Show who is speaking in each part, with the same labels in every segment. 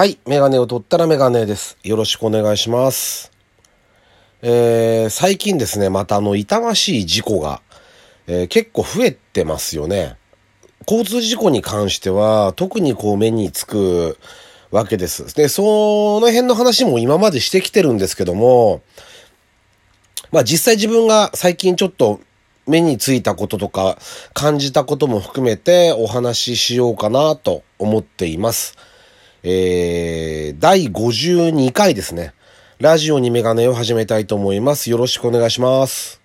Speaker 1: はい。メガネを取ったらメガネです。よろしくお願いします。えー、最近ですね、またあの、痛ましい事故が、えー結構増えてますよね。交通事故に関しては、特にこう目につくわけです。で、その辺の話も今までしてきてるんですけども、まあ実際自分が最近ちょっと目についたこととか感じたことも含めてお話ししようかなと思っています。えー、第52回ですね。ラジオにメガネを始めたいと思います。よろしくお願いします。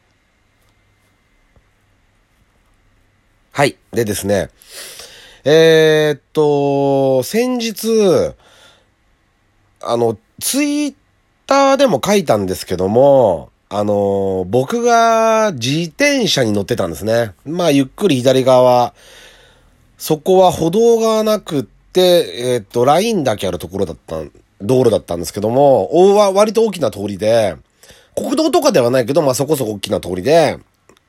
Speaker 1: はい。でですね。えーっと、先日、あの、ツイッターでも書いたんですけども、あの、僕が自転車に乗ってたんですね。まあ、ゆっくり左側、そこは歩道がなくて、えっと、ラインだけあるところだった、道路だったんですけども、大は割と大きな通りで、国道とかではないけど、まあそこそこ大きな通りで、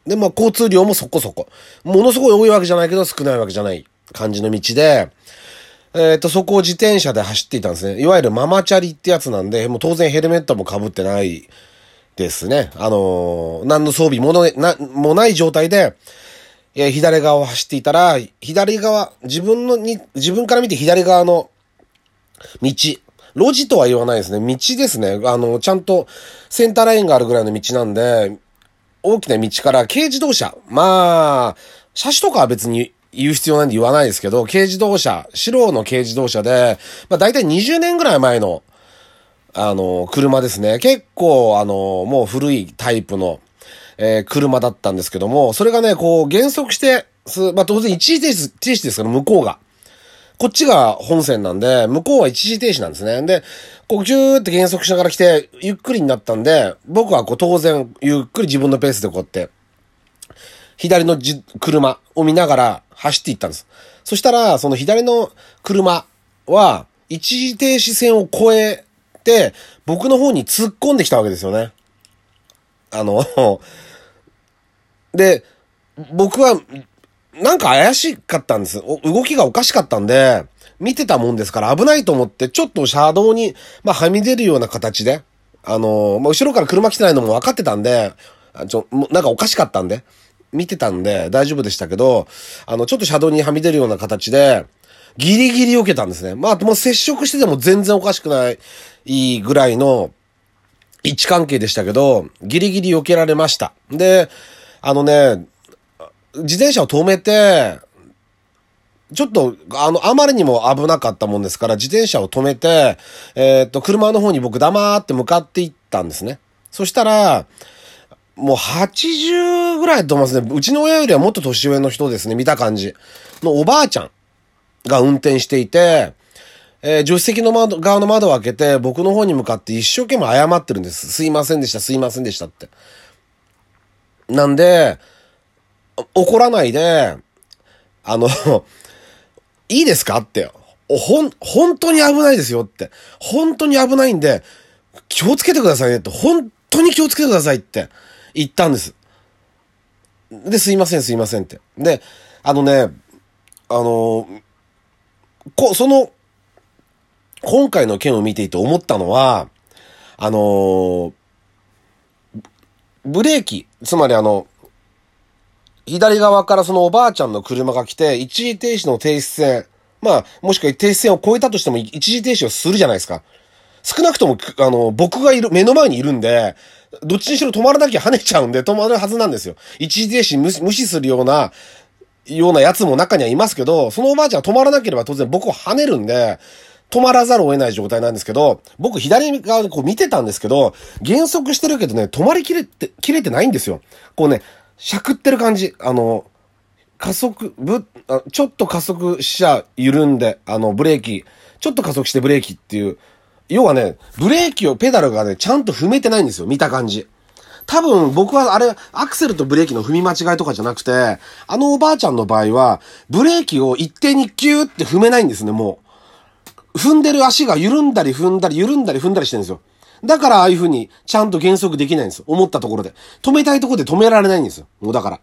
Speaker 1: で、まあ交通量もそこそこ。ものすごい多いわけじゃないけど少ないわけじゃない感じの道で、えっ、と、そこを自転車で走っていたんですね。いわゆるママチャリってやつなんで、もう当然ヘルメットも被ってないですね。あのー何の装備ものな、もない状態で、え左側を走っていたら、左側、自分のに、自分から見て左側の道、路地とは言わないですね。道ですね。あの、ちゃんとセンターラインがあるぐらいの道なんで、大きな道から軽自動車。まあ、車種とかは別に言う必要ないんで言わないですけど、軽自動車、白の軽自動車で、まあ大体20年ぐらい前の、あの、車ですね。結構、あの、もう古いタイプの、えー車だったんですけども、それがね、こう、減速して、すまあ当然一時停止、停止ですから、向こうが。こっちが本線なんで、向こうは一時停止なんですね。で、こう、ギューって減速しながら来て、ゆっくりになったんで、僕はこう、当然、ゆっくり自分のペースでこうやって、左のじ車を見ながら走っていったんです。そしたら、その左の車は、一時停止線を越えて、僕の方に突っ込んできたわけですよね。あの、で、僕は、なんか怪しかったんです。動きがおかしかったんで、見てたもんですから危ないと思って、ちょっと車道に、まあ、はみ出るような形で、あの、まあ、後ろから車来てないのも分かってたんで、ちょ、なんかおかしかったんで、見てたんで大丈夫でしたけど、あの、ちょっと車道にはみ出るような形で、ギリギリ避けたんですね。まあ、もう接触してても全然おかしくない、いいぐらいの、位置関係でしたけど、ギリギリ避けられました。で、あのね、自転車を止めて、ちょっと、あの、あまりにも危なかったもんですから、自転車を止めて、えーっと、車の方に僕黙って向かっていったんですね。そしたら、もう80ぐらいだと思いますね。うちの親よりはもっと年上の人ですね、見た感じ。のおばあちゃんが運転していて、えー助手席の窓、側の窓を開けて、僕の方に向かって一生懸命謝ってるんです。すいませんでした、すいませんでしたって。なんで、怒らないで、あの、いいですかって。ほん、本当に危ないですよって。本当に危ないんで、気をつけてくださいねって。本当に気をつけてくださいって言ったんです。で、すいません、すいませんって。で、あのね、あの、こ、その、今回の件を見ていて思ったのは、あのブレーキ、つまりあの、左側からそのおばあちゃんの車が来て、一時停止の停止線、まあ、もしくは停止線を越えたとしても一時停止をするじゃないですか。少なくとも、あの、僕がいる、目の前にいるんで、どっちにしろ止まらなきゃ跳ねちゃうんで止まるはずなんですよ。一時停止無視するような、ようなやつも中にはいますけど、そのおばあちゃんが止まらなければ当然僕を跳ねるんで、止まらざるを得ない状態なんですけど、僕左側でこう見てたんですけど、減速してるけどね、止まりきれて、切れてないんですよ。こうね、しゃくってる感じ。あの、加速、ぶ、あちょっと加速しちゃ緩んで、あの、ブレーキ、ちょっと加速してブレーキっていう、要はね、ブレーキを、ペダルがね、ちゃんと踏めてないんですよ、見た感じ。多分僕はあれ、アクセルとブレーキの踏み間違いとかじゃなくて、あのおばあちゃんの場合は、ブレーキを一定にキューって踏めないんですね、もう。踏んでる足が緩んだり踏んだり緩んだり踏んだりしてるんですよ。だからああいう風にちゃんと減速できないんです。思ったところで。止めたいところで止められないんですよ。もうだから。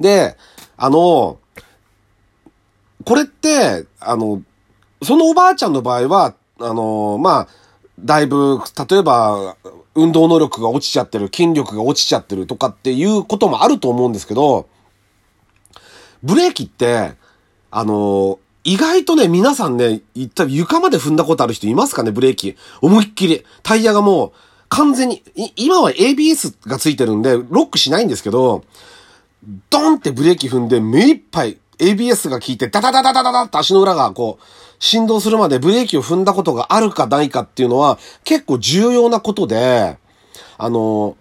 Speaker 1: で、あの、これって、あの、そのおばあちゃんの場合は、あの、まあ、だいぶ、例えば、運動能力が落ちちゃってる、筋力が落ちちゃってるとかっていうこともあると思うんですけど、ブレーキって、あの、意外とね、皆さんね、った床まで踏んだことある人いますかね、ブレーキ。思いっきり。タイヤがもう、完全に、今は ABS がついてるんで、ロックしないんですけど、ドンってブレーキ踏んで目いっぱい ABS が効いて、ダダダダダダダって足の裏がこう、振動するまでブレーキを踏んだことがあるかないかっていうのは結構重要なことで、あの、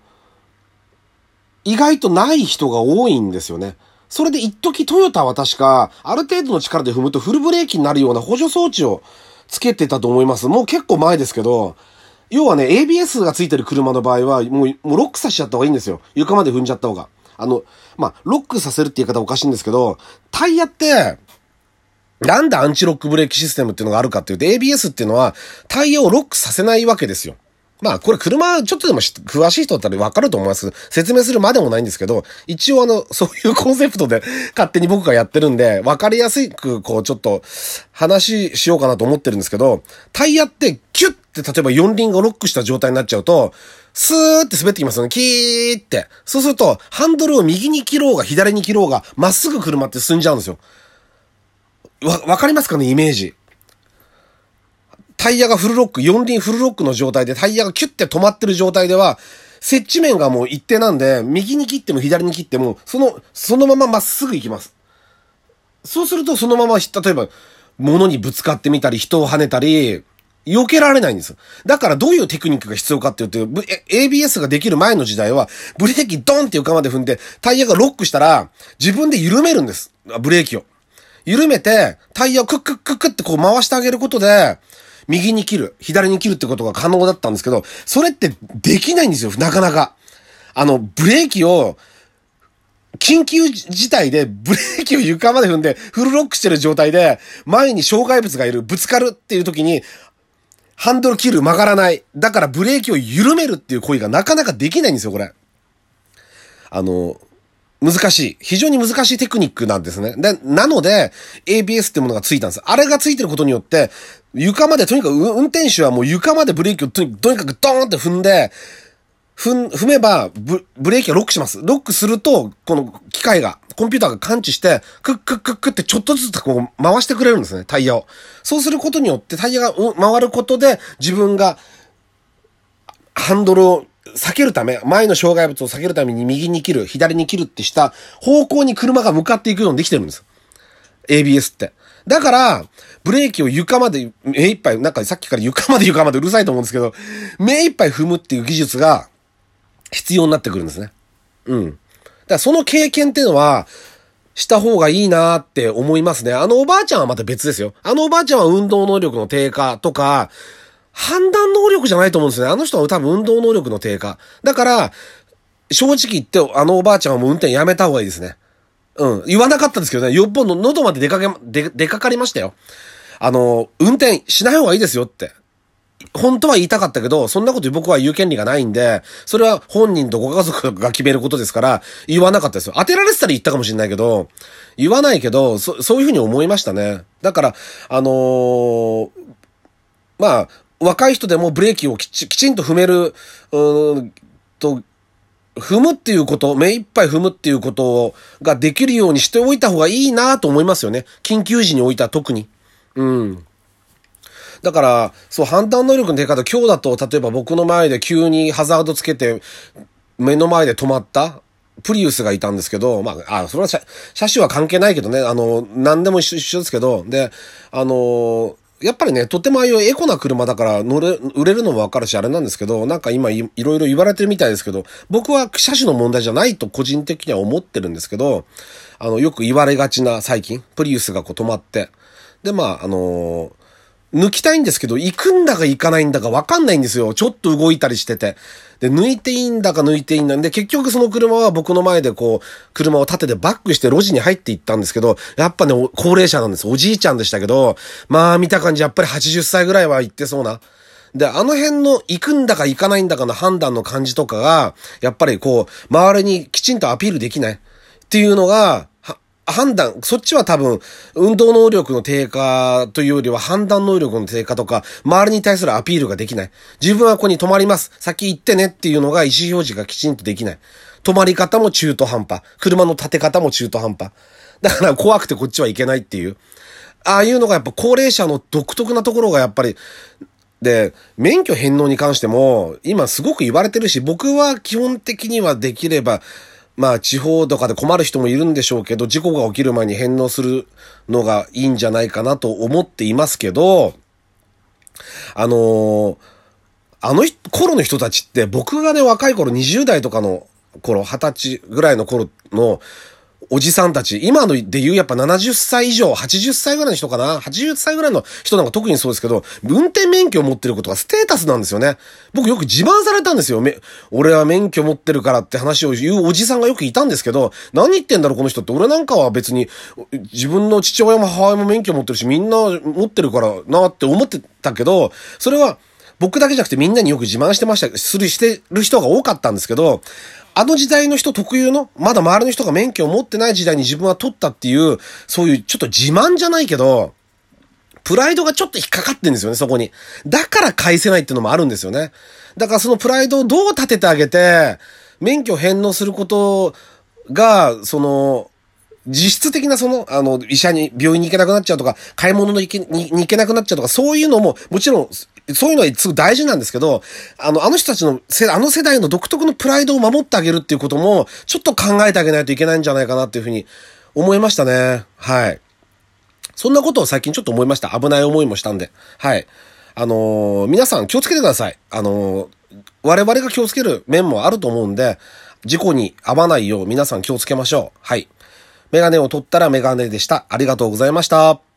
Speaker 1: 意外とない人が多いんですよね。それで一時トヨタは確か、ある程度の力で踏むとフルブレーキになるような補助装置をつけてたと思います。もう結構前ですけど、要はね、ABS がついてる車の場合は、もう、もうロックさせちゃった方がいいんですよ。床まで踏んじゃった方が。あの、まあ、ロックさせるって言い方おかしいんですけど、タイヤって、なんでアンチロックブレーキシステムっていうのがあるかっていうと、ABS っていうのはタイヤをロックさせないわけですよ。まあ、これ車、ちょっとでも詳しい人だったらわかると思います。説明するまでもないんですけど、一応あの、そういうコンセプトで勝手に僕がやってるんで、わかりやすく、こう、ちょっと、話しようかなと思ってるんですけど、タイヤってキュッって例えば四輪がロックした状態になっちゃうと、スーって滑ってきますよね。キーって。そうすると、ハンドルを右に切ろうが左に切ろうが、まっすぐ車って進んじゃうんですよ。わ、わかりますかねイメージ。タイヤがフルロック、四輪フルロックの状態でタイヤがキュッて止まってる状態では、接地面がもう一定なんで、右に切っても左に切っても、その、そのまままっすぐ行きます。そうするとそのまま、例えば、物にぶつかってみたり、人を跳ねたり、避けられないんです。だからどういうテクニックが必要かっていうと、ABS ができる前の時代は、ブレーキドンって床まで踏んで、タイヤがロックしたら、自分で緩めるんです。ブレーキを。緩めて、タイヤをクックックックってこう回してあげることで、右に切る、左に切るってことが可能だったんですけど、それってできないんですよ、なかなか。あの、ブレーキを、緊急事態でブレーキを床まで踏んでフルロックしてる状態で前に障害物がいる、ぶつかるっていう時にハンドル切る、曲がらない。だからブレーキを緩めるっていう行為がなかなかできないんですよ、これ。あの、難しい。非常に難しいテクニックなんですね。で、なので、ABS ってものがついたんです。あれがついてることによって、床まで、とにかく運転手はもう床までブレーキをとにかくドーンって踏んで、踏、踏めばブ、ブレーキがロックします。ロックすると、この機械が、コンピューターが感知して、クックックックってちょっとずつこう回してくれるんですね、タイヤを。そうすることによって、タイヤが回ることで、自分が、ハンドルを避けるため、前の障害物を避けるために右に切る、左に切るってした方向に車が向かっていくようにできてるんです。ABS って。だから、ブレーキを床まで、目いっぱい、なんかさっきから床まで床までうるさいと思うんですけど、目いっぱい踏むっていう技術が必要になってくるんですね。うん。だからその経験っていうのは、した方がいいなって思いますね。あのおばあちゃんはまた別ですよ。あのおばあちゃんは運動能力の低下とか、判断能力じゃないと思うんですね。あの人は多分運動能力の低下。だから、正直言って、あのおばあちゃんはもう運転やめた方がいいですね。うん。言わなかったんですけどね、よっぽど喉まで出かけ、出、出かかりましたよ。あの、運転しない方がいいですよって。本当は言いたかったけど、そんなこと僕は言う権利がないんで、それは本人とご家族が決めることですから、言わなかったですよ。当てられてたら言ったかもしれないけど、言わないけど、そ、そういうふうに思いましたね。だから、あのー、まあ、若い人でもブレーキをきちきちんと踏める、うんと、踏むっていうこと、目いっぱい踏むっていうことができるようにしておいた方がいいなと思いますよね。緊急時においた特に。うん。だから、そう、判断能力の出方、今日だと、例えば僕の前で急にハザードつけて、目の前で止まったプリウスがいたんですけど、まあ、あ、それは車車種は関係ないけどね、あの、何でも一緒ですけど、で、あのやっぱりね、とてもああいうエコな車だから乗れ、売れるのもわかるし、あれなんですけど、なんか今いろいろ言われてるみたいですけど、僕は車種の問題じゃないと個人的には思ってるんですけど、あの、よく言われがちな最近、プリウスがこう止まって、で、まあ、あのー抜きたいんですけど、行くんだか行かないんだかわかんないんですよ。ちょっと動いたりしてて。で、抜いていいんだか抜いていいんだんで、結局その車は僕の前でこう、車を立ててバックして路地に入っていったんですけど、やっぱね、高齢者なんです。おじいちゃんでしたけど、まあ見た感じやっぱり80歳ぐらいは行ってそうな。で、あの辺の行くんだか行かないんだかの判断の感じとかが、やっぱりこう、周りにきちんとアピールできないっていうのが、判断、そっちは多分、運動能力の低下というよりは判断能力の低下とか、周りに対するアピールができない。自分はここに止まります。先行ってねっていうのが意思表示がきちんとできない。止まり方も中途半端。車の立て方も中途半端。だから怖くてこっちはいけないっていう。ああいうのがやっぱ高齢者の独特なところがやっぱり、で、免許返納に関しても、今すごく言われてるし、僕は基本的にはできれば、まあ地方とかで困る人もいるんでしょうけど、事故が起きる前に返納するのがいいんじゃないかなと思っていますけど、あのー、あの頃の人たちって僕がね若い頃20代とかの頃、20歳ぐらいの頃のおじさんたち、今ので言うやっぱ70歳以上、80歳ぐらいの人かな ?80 歳ぐらいの人なんか特にそうですけど、運転免許を持ってることがステータスなんですよね。僕よく自慢されたんですよ。め、俺は免許持ってるからって話を言うおじさんがよくいたんですけど、何言ってんだろうこの人って。俺なんかは別に、自分の父親も母親も免許持ってるし、みんな持ってるからなって思ってたけど、それは、僕だけじゃなくてみんなによく自慢してました、する、してる人が多かったんですけど、あの時代の人特有の、まだ周りの人が免許を持ってない時代に自分は取ったっていう、そういうちょっと自慢じゃないけど、プライドがちょっと引っかかってんですよね、そこに。だから返せないっていうのもあるんですよね。だからそのプライドをどう立ててあげて、免許返納することが、その、実質的なその、あの、医者に、病院に行けなくなっちゃうとか、買い物に行けに行けなくなっちゃうとか、そういうのも、もちろん、そういうのはすごい大事なんですけど、あの、あの人たちの、あの世代の独特のプライドを守ってあげるっていうことも、ちょっと考えてあげないといけないんじゃないかなっていうふうに思いましたね。はい。そんなことを最近ちょっと思いました。危ない思いもしたんで。はい。あのー、皆さん気をつけてください。あのー、我々が気をつける面もあると思うんで、事故に遭わないよう皆さん気をつけましょう。はい。メガネを取ったらメガネでした。ありがとうございました。